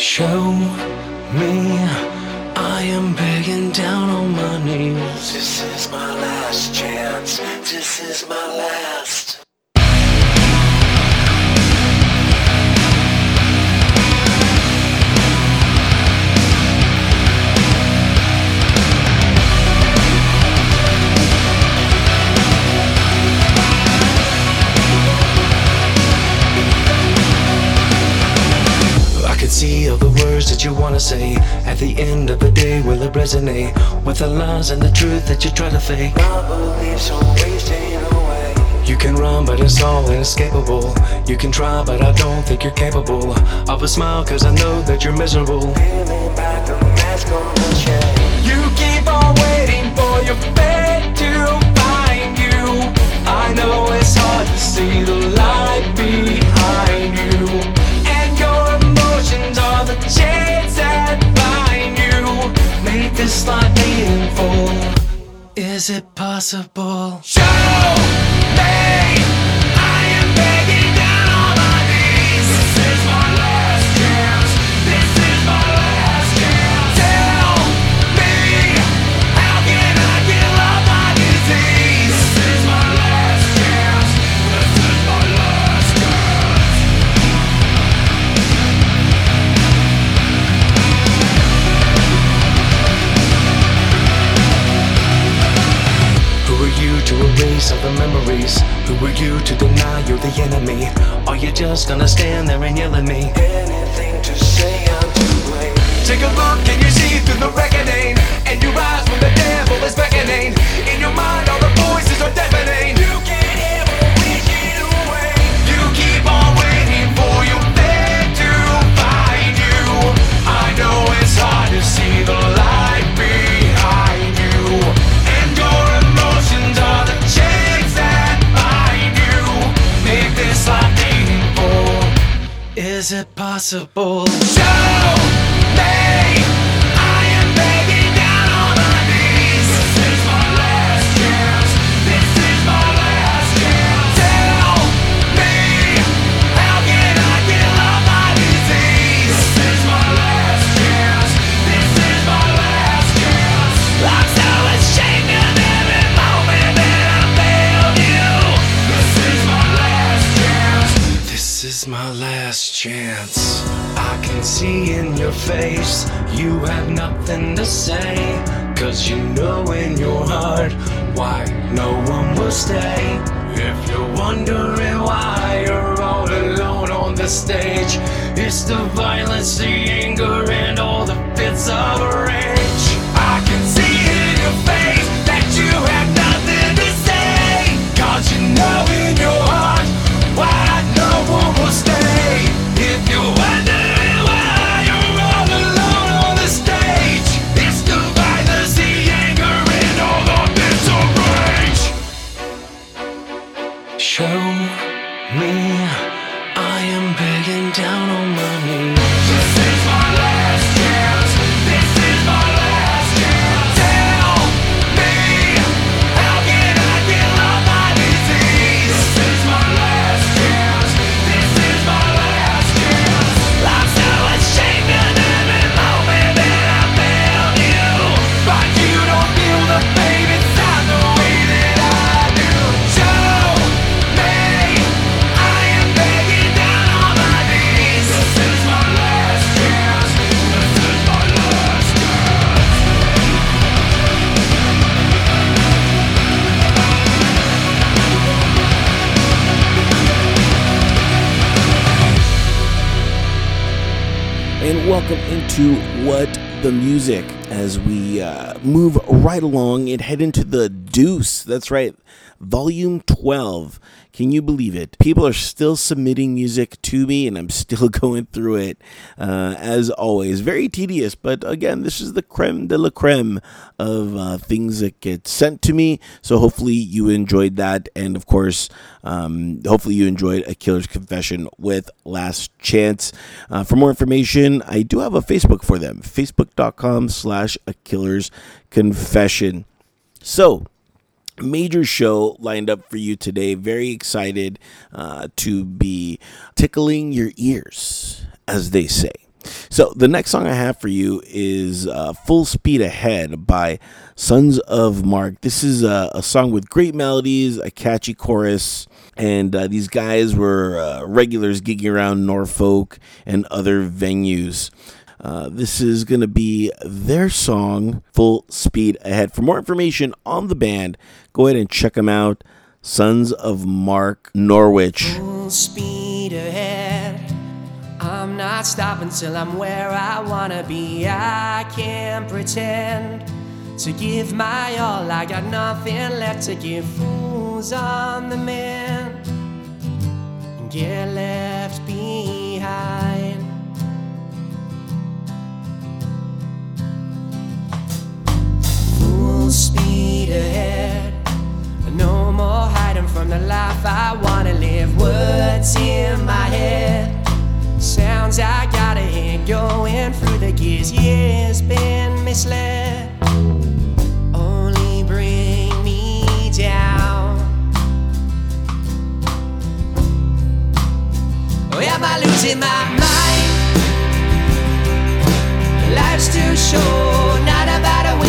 Show me I am begging down on my knees. This is my last chance. This is my last. Wanna say. At the end of the day, will it resonate with the lies and the truth that you try to fake? My beliefs are wasting away. You can run, but it's all inescapable. You can try, but I don't think you're capable of a smile, cause I know that you're miserable. Peeling back the mask on the. You keep on waiting for your fate it possible? Memories? Who are you to deny you're the enemy? Are you just gonna stand there and yell at me? Anything to say I'm to blame. Take a look and you see through the reckoning And you rise when the devil is beckoning In your mind all the voices are deafening is it possible? Show is my last chance. I can see in your face you have nothing to say. Cause you know in your heart why no one will stay. If you're wondering why you're all alone on the stage, it's the violence, the anger, and all the fits of rage. Stay. If you're the Music as we uh, move right along and head into the Deuce. That's right, Volume 12. Can you believe it? People are still submitting music to me, and I'm still going through it. Uh, as always, very tedious, but again, this is the creme de la creme of uh, things that get sent to me. So hopefully you enjoyed that, and of course, um, hopefully you enjoyed a killer's confession with Last Chance. Uh, for more information, I do have a Facebook for them: facebook.com slash a killer's confession. So major show lined up for you today. Very excited uh, to be tickling your ears, as they say. So the next song I have for you is uh, "Full Speed Ahead" by Sons of Mark. This is a, a song with great melodies, a catchy chorus, and uh, these guys were uh, regulars gigging around Norfolk and other venues. Uh, this is going to be their song, Full Speed Ahead. For more information on the band, go ahead and check them out. Sons of Mark Norwich. Full speed ahead. I'm not stopping till I'm where I wanna be. I can't pretend to give my all. I got nothing left to give. Fools on the and get left behind. Speed ahead. No more hiding from the life I wanna live. Words in my head, sounds I gotta hear going through the gears. Years been misled, only bring me down. Oh, am I losing my mind? Life's too short, not about to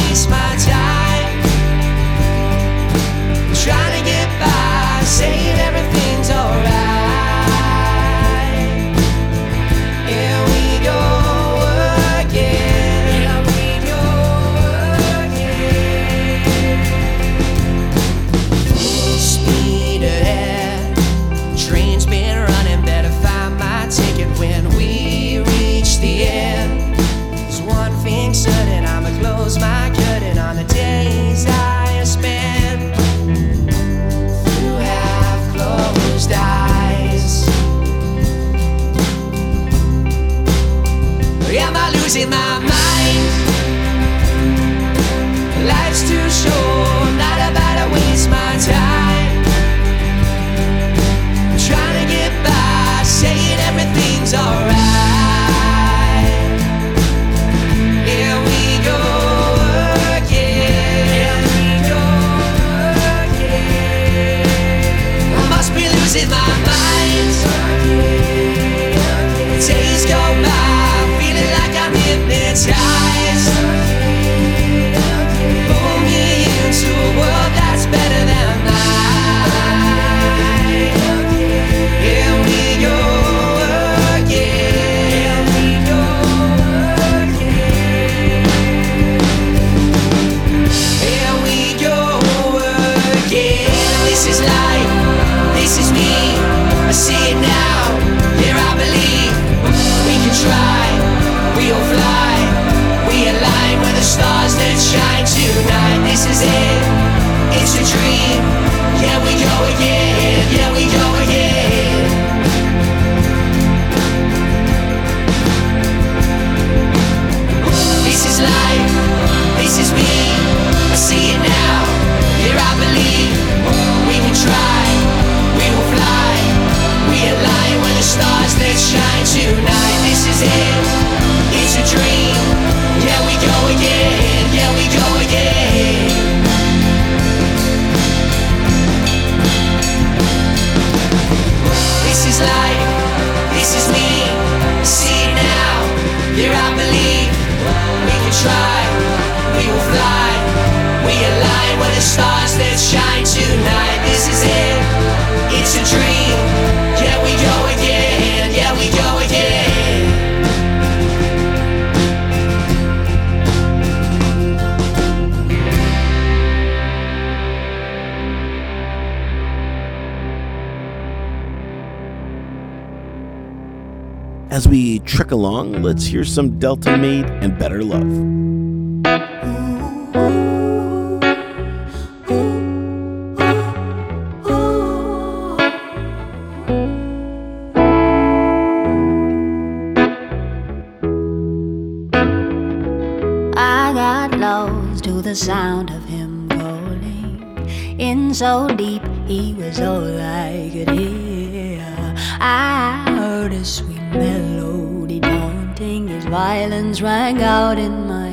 As we trek along, let's hear some Delta Maid and Better Love. I got lost to the sound of him calling. In so deep, he was all I could hear. I heard a sweet melody daunting. His violins rang out in my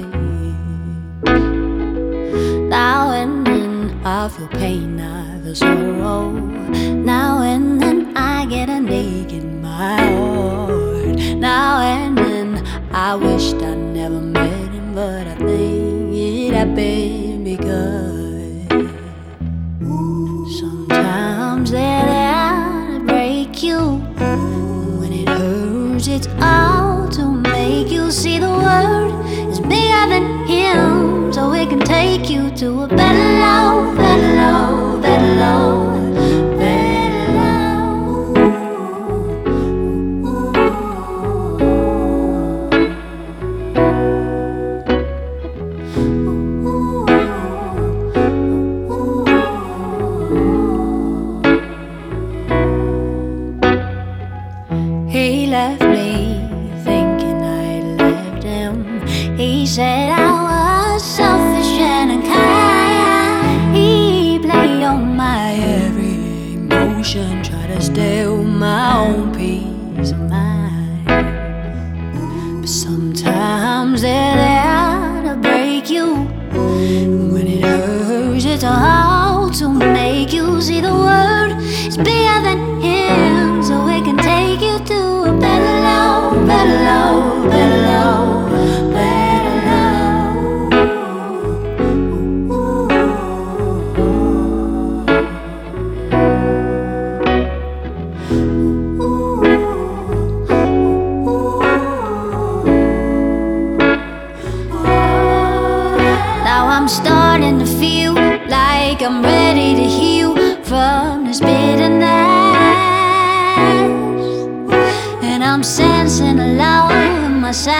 ear. Now and then I feel pain, I feel sorrow. Now and then I get an ache in my heart. Now and then I wished I never it's all to make you see the world is bigger than him, so it can take you to a better love, better love, better love,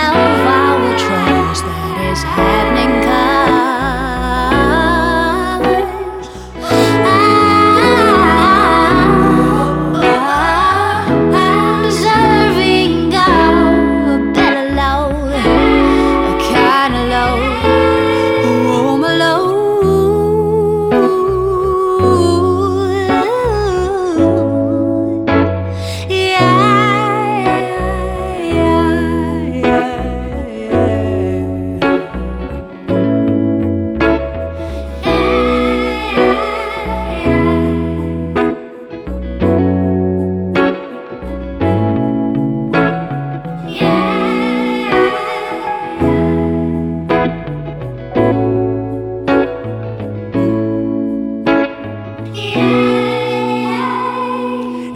I will trust that it's happening.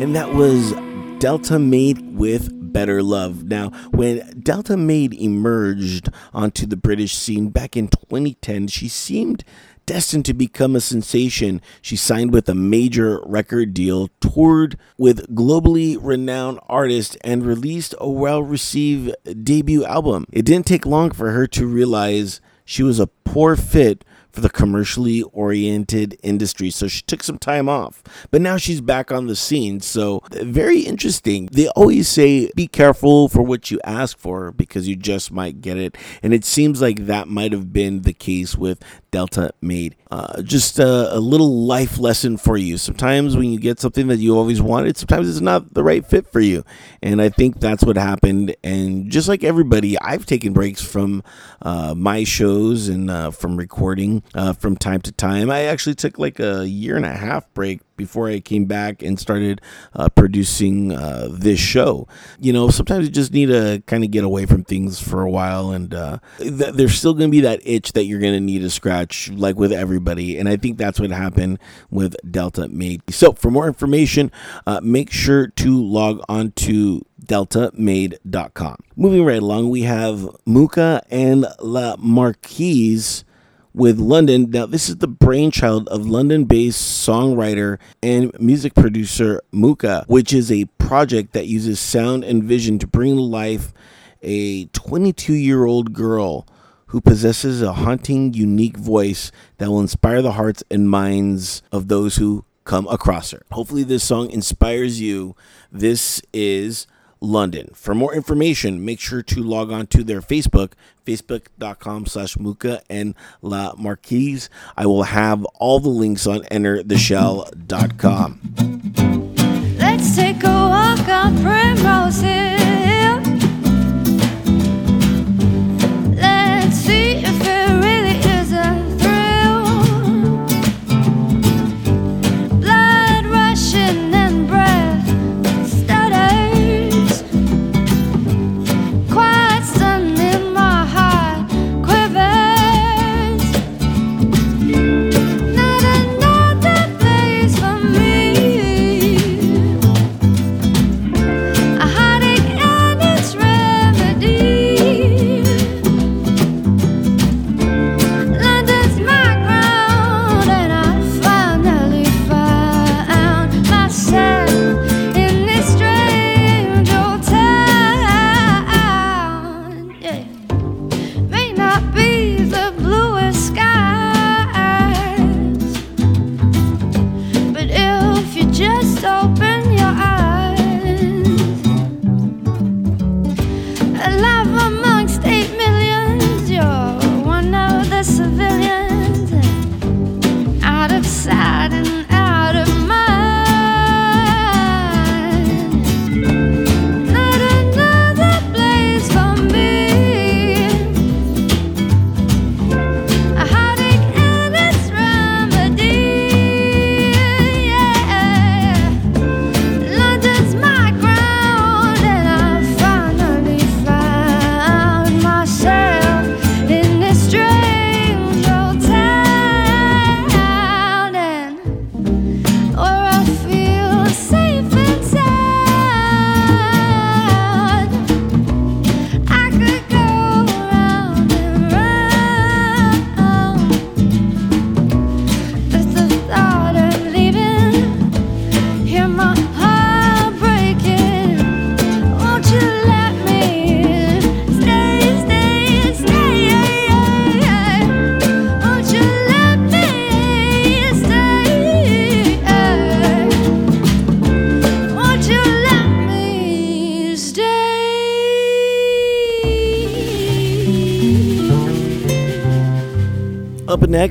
And that was Delta Maid with Better Love. Now, when Delta Maid emerged onto the British scene back in 2010, she seemed destined to become a sensation. She signed with a major record deal, toured with globally renowned artists, and released a well received debut album. It didn't take long for her to realize she was a poor fit for the commercially oriented industry. So she took some time off, but now she's back on the scene. So very interesting. They always say be careful for what you ask for because you just might get it. And it seems like that might have been the case with Delta Maid. Uh, just a, a little life lesson for you. Sometimes when you get something that you always wanted, sometimes it's not the right fit for you. And I think that's what happened. And just like everybody, I've taken breaks from uh, my shows and uh, from recording uh, from time to time. I actually took like a year and a half break before I came back and started uh, producing uh, this show. You know, sometimes you just need to kind of get away from things for a while, and uh, th- there's still going to be that itch that you're going to need to scratch, like with everybody. And I think that's what happened with Delta Maid. So, for more information, uh, make sure to log on to deltamaid.com. Moving right along, we have Muca and La Marquise with London. Now, this is the brainchild of London based songwriter and music producer Muca, which is a project that uses sound and vision to bring to life a 22 year old girl who possesses a haunting, unique voice that will inspire the hearts and minds of those who come across her. Hopefully, this song inspires you. This is London. For more information, make sure to log on to their Facebook, facebook.com slash Muca and La Marquise. I will have all the links on entertheshell.com. Let's take a walk on Primrose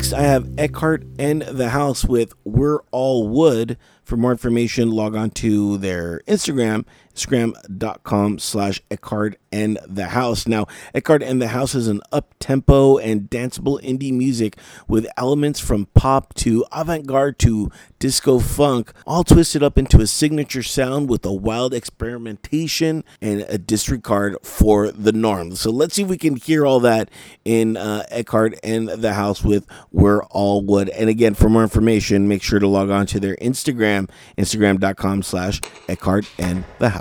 next, I have Eckhardt and the House with We're All Wood. For more information, log on to their Instagram, instagram.com slash Eckhardt and the House. Now, Eckhardt and the House is an up-tempo and danceable indie music with elements from pop to avant-garde to disco funk, all twisted up into a signature sound with a wild experimentation and a disregard for the norm. So let's see if we can hear all that in uh, Eckhardt and the House with We're All Wood. And again, for more information, make sure to log on to their Instagram, instagram.com slash Eckhardt and the House.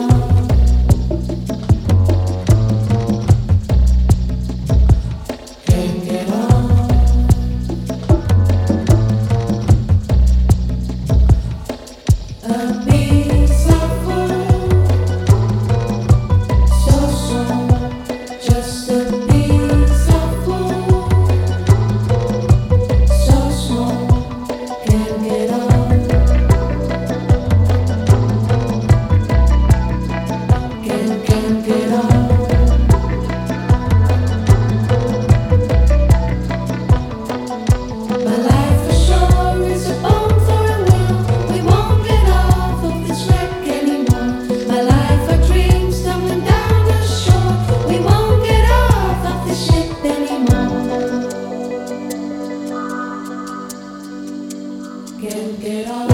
Get on.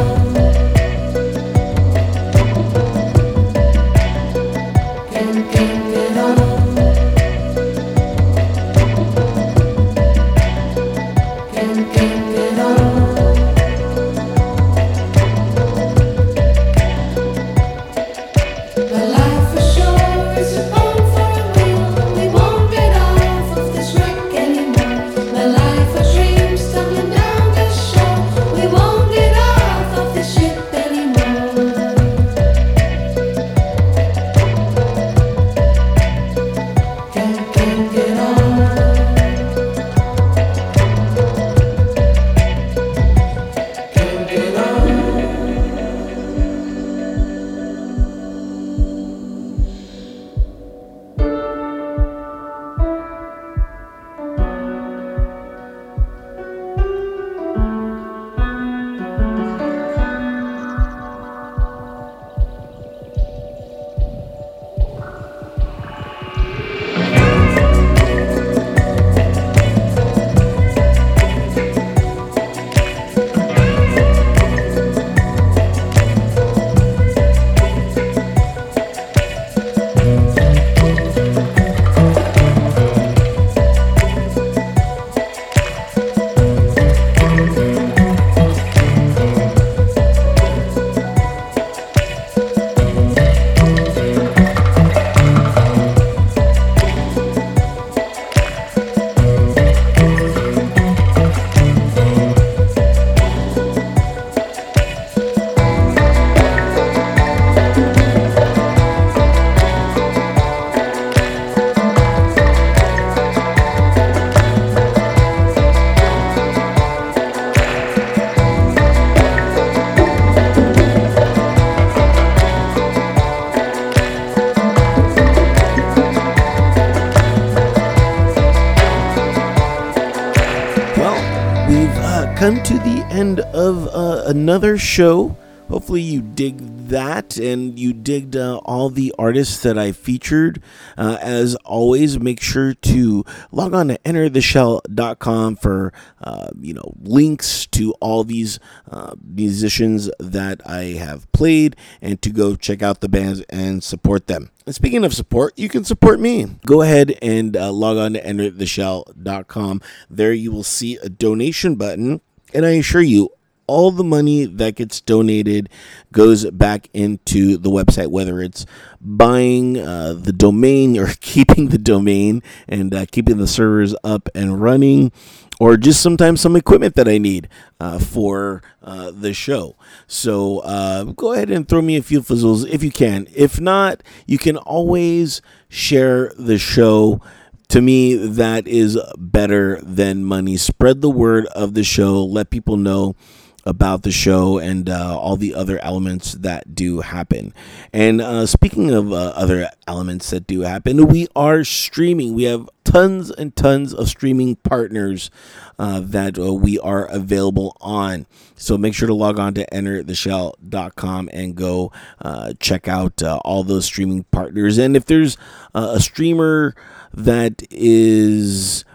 Another show. Hopefully, you dig that and you digged uh, all the artists that I featured. Uh, as always, make sure to log on to entertheshell.com for uh, you know links to all these uh, musicians that I have played and to go check out the bands and support them. And speaking of support, you can support me. Go ahead and uh, log on to entertheshell.com. There you will see a donation button. And I assure you, all the money that gets donated goes back into the website, whether it's buying uh, the domain or keeping the domain and uh, keeping the servers up and running, or just sometimes some equipment that I need uh, for uh, the show. So uh, go ahead and throw me a few fizzles if you can. If not, you can always share the show. To me, that is better than money. Spread the word of the show. Let people know about the show and uh, all the other elements that do happen. And uh, speaking of uh, other elements that do happen, we are streaming. We have tons and tons of streaming partners uh, that uh, we are available on. So make sure to log on to entertheshell.com and go uh, check out all those streaming partners. And if there's a streamer that is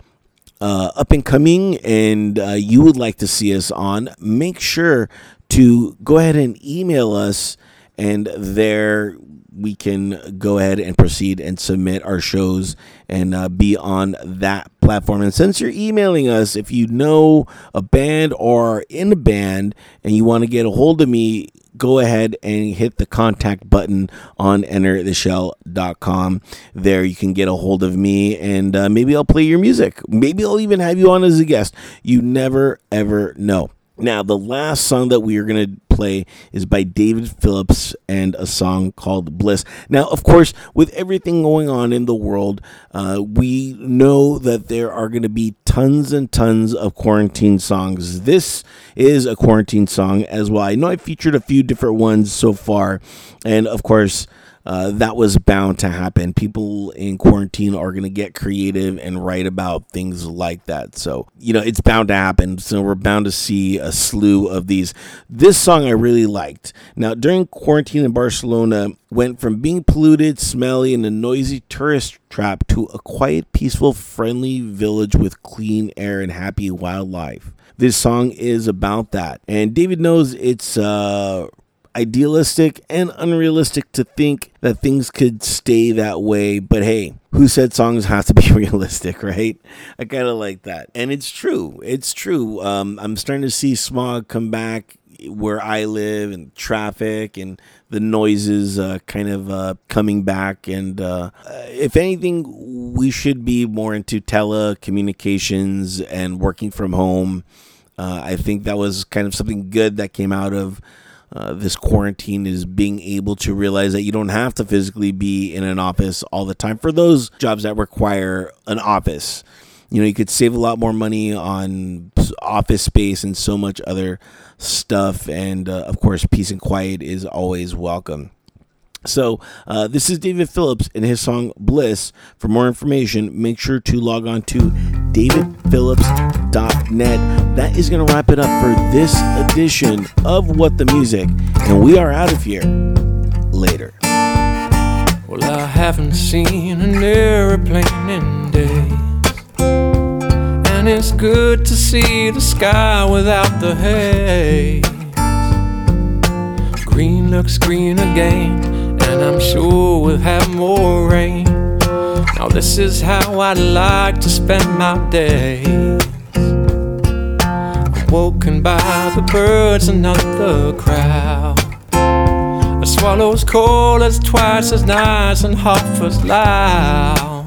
uh, up and coming and uh, you would like to see us on, make sure to go ahead and email us, and there we can go ahead and proceed and submit our shows and uh, be on that platform. And since you're emailing us, if you know a band or in a band and you want to get a hold of me, go ahead and hit the contact button on entertheshell.com. There you can get a hold of me and uh, maybe I'll play your music. Maybe I'll even have you on as a guest. You never, ever know. Now, the last song that we are going to play is by David Phillips and a song called Bliss. Now, of course, with everything going on in the world, uh, we know that there are going to be tons and tons of quarantine songs. This is a quarantine song as well. I know I featured a few different ones so far, and of course, uh, that was bound to happen. People in quarantine are going to get creative and write about things like that. So, you know, it's bound to happen. So, we're bound to see a slew of these. This song I really liked. Now, during quarantine in Barcelona, went from being polluted, smelly, and a noisy tourist trap to a quiet, peaceful, friendly village with clean air and happy wildlife. This song is about that. And David knows it's uh, idealistic and unrealistic to think that things could stay that way. But hey, who said songs have to be realistic, right? I kind of like that. And it's true. It's true. Um, I'm starting to see smog come back where I live and traffic and the noises uh, kind of uh, coming back. And uh, if anything, we should be more into telecommunications and working from home. Uh, I think that was kind of something good that came out of uh, this quarantine is being able to realize that you don't have to physically be in an office all the time for those jobs that require an office. You know, you could save a lot more money on office space and so much other stuff. And uh, of course, peace and quiet is always welcome. So, uh, this is David Phillips and his song Bliss. For more information, make sure to log on to davidphillips.net. That is going to wrap it up for this edition of What the Music. And we are out of here later. Well, I haven't seen an airplane in days. And it's good to see the sky without the haze. Green looks green again, and I'm sure we'll have more rain. Now, this is how I'd like to spend my days. Woken by the birds and not the crowd. A swallow's call that's twice as nice and half as loud.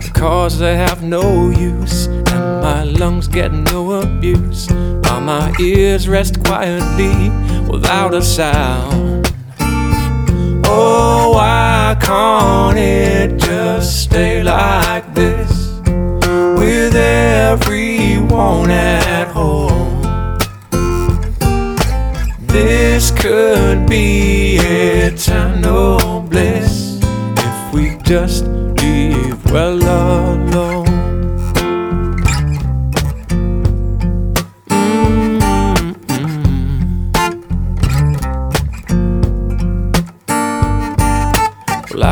Because they have no use, and my lungs get no abuse. While my ears rest quietly without a sound. Why can't it just stay like this? With everyone at home. This could be eternal bliss if we just leave well alone.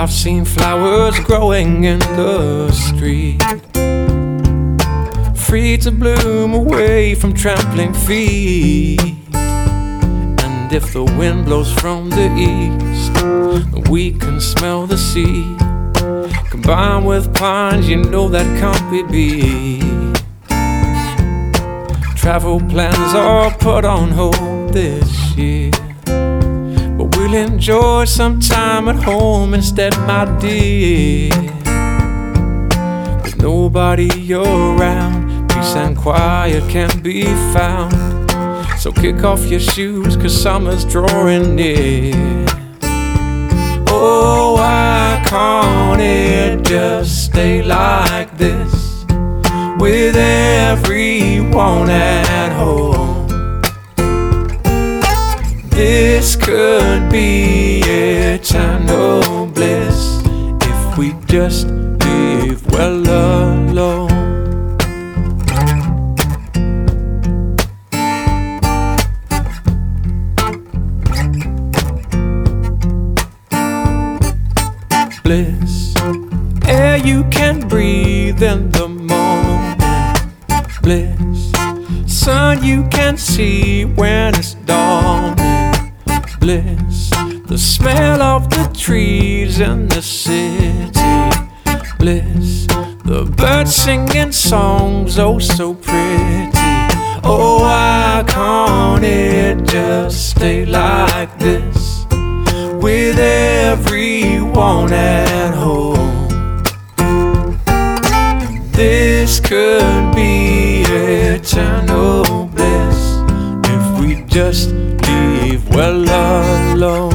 I've seen flowers growing in the street, free to bloom away from trampling feet. And if the wind blows from the east, we can smell the sea. Combined with pines, you know that can't be beat. Travel plans are put on hold this year. We'll enjoy some time at home instead, my dear. With nobody around, peace and quiet can be found. So kick off your shoes, cause summer's drawing near. Oh, why can't it just stay like this with everyone at home? This could be eternal bliss if we just live well alone. bliss. Air you can breathe in the moment. Bliss. Sun you can see when it's dawning. Bliss. The smell of the trees in the city. Bliss. The birds singing songs oh so pretty. Oh, why can't it just stay like this? with everyone at home. This could be eternal bliss if we just leave well alone.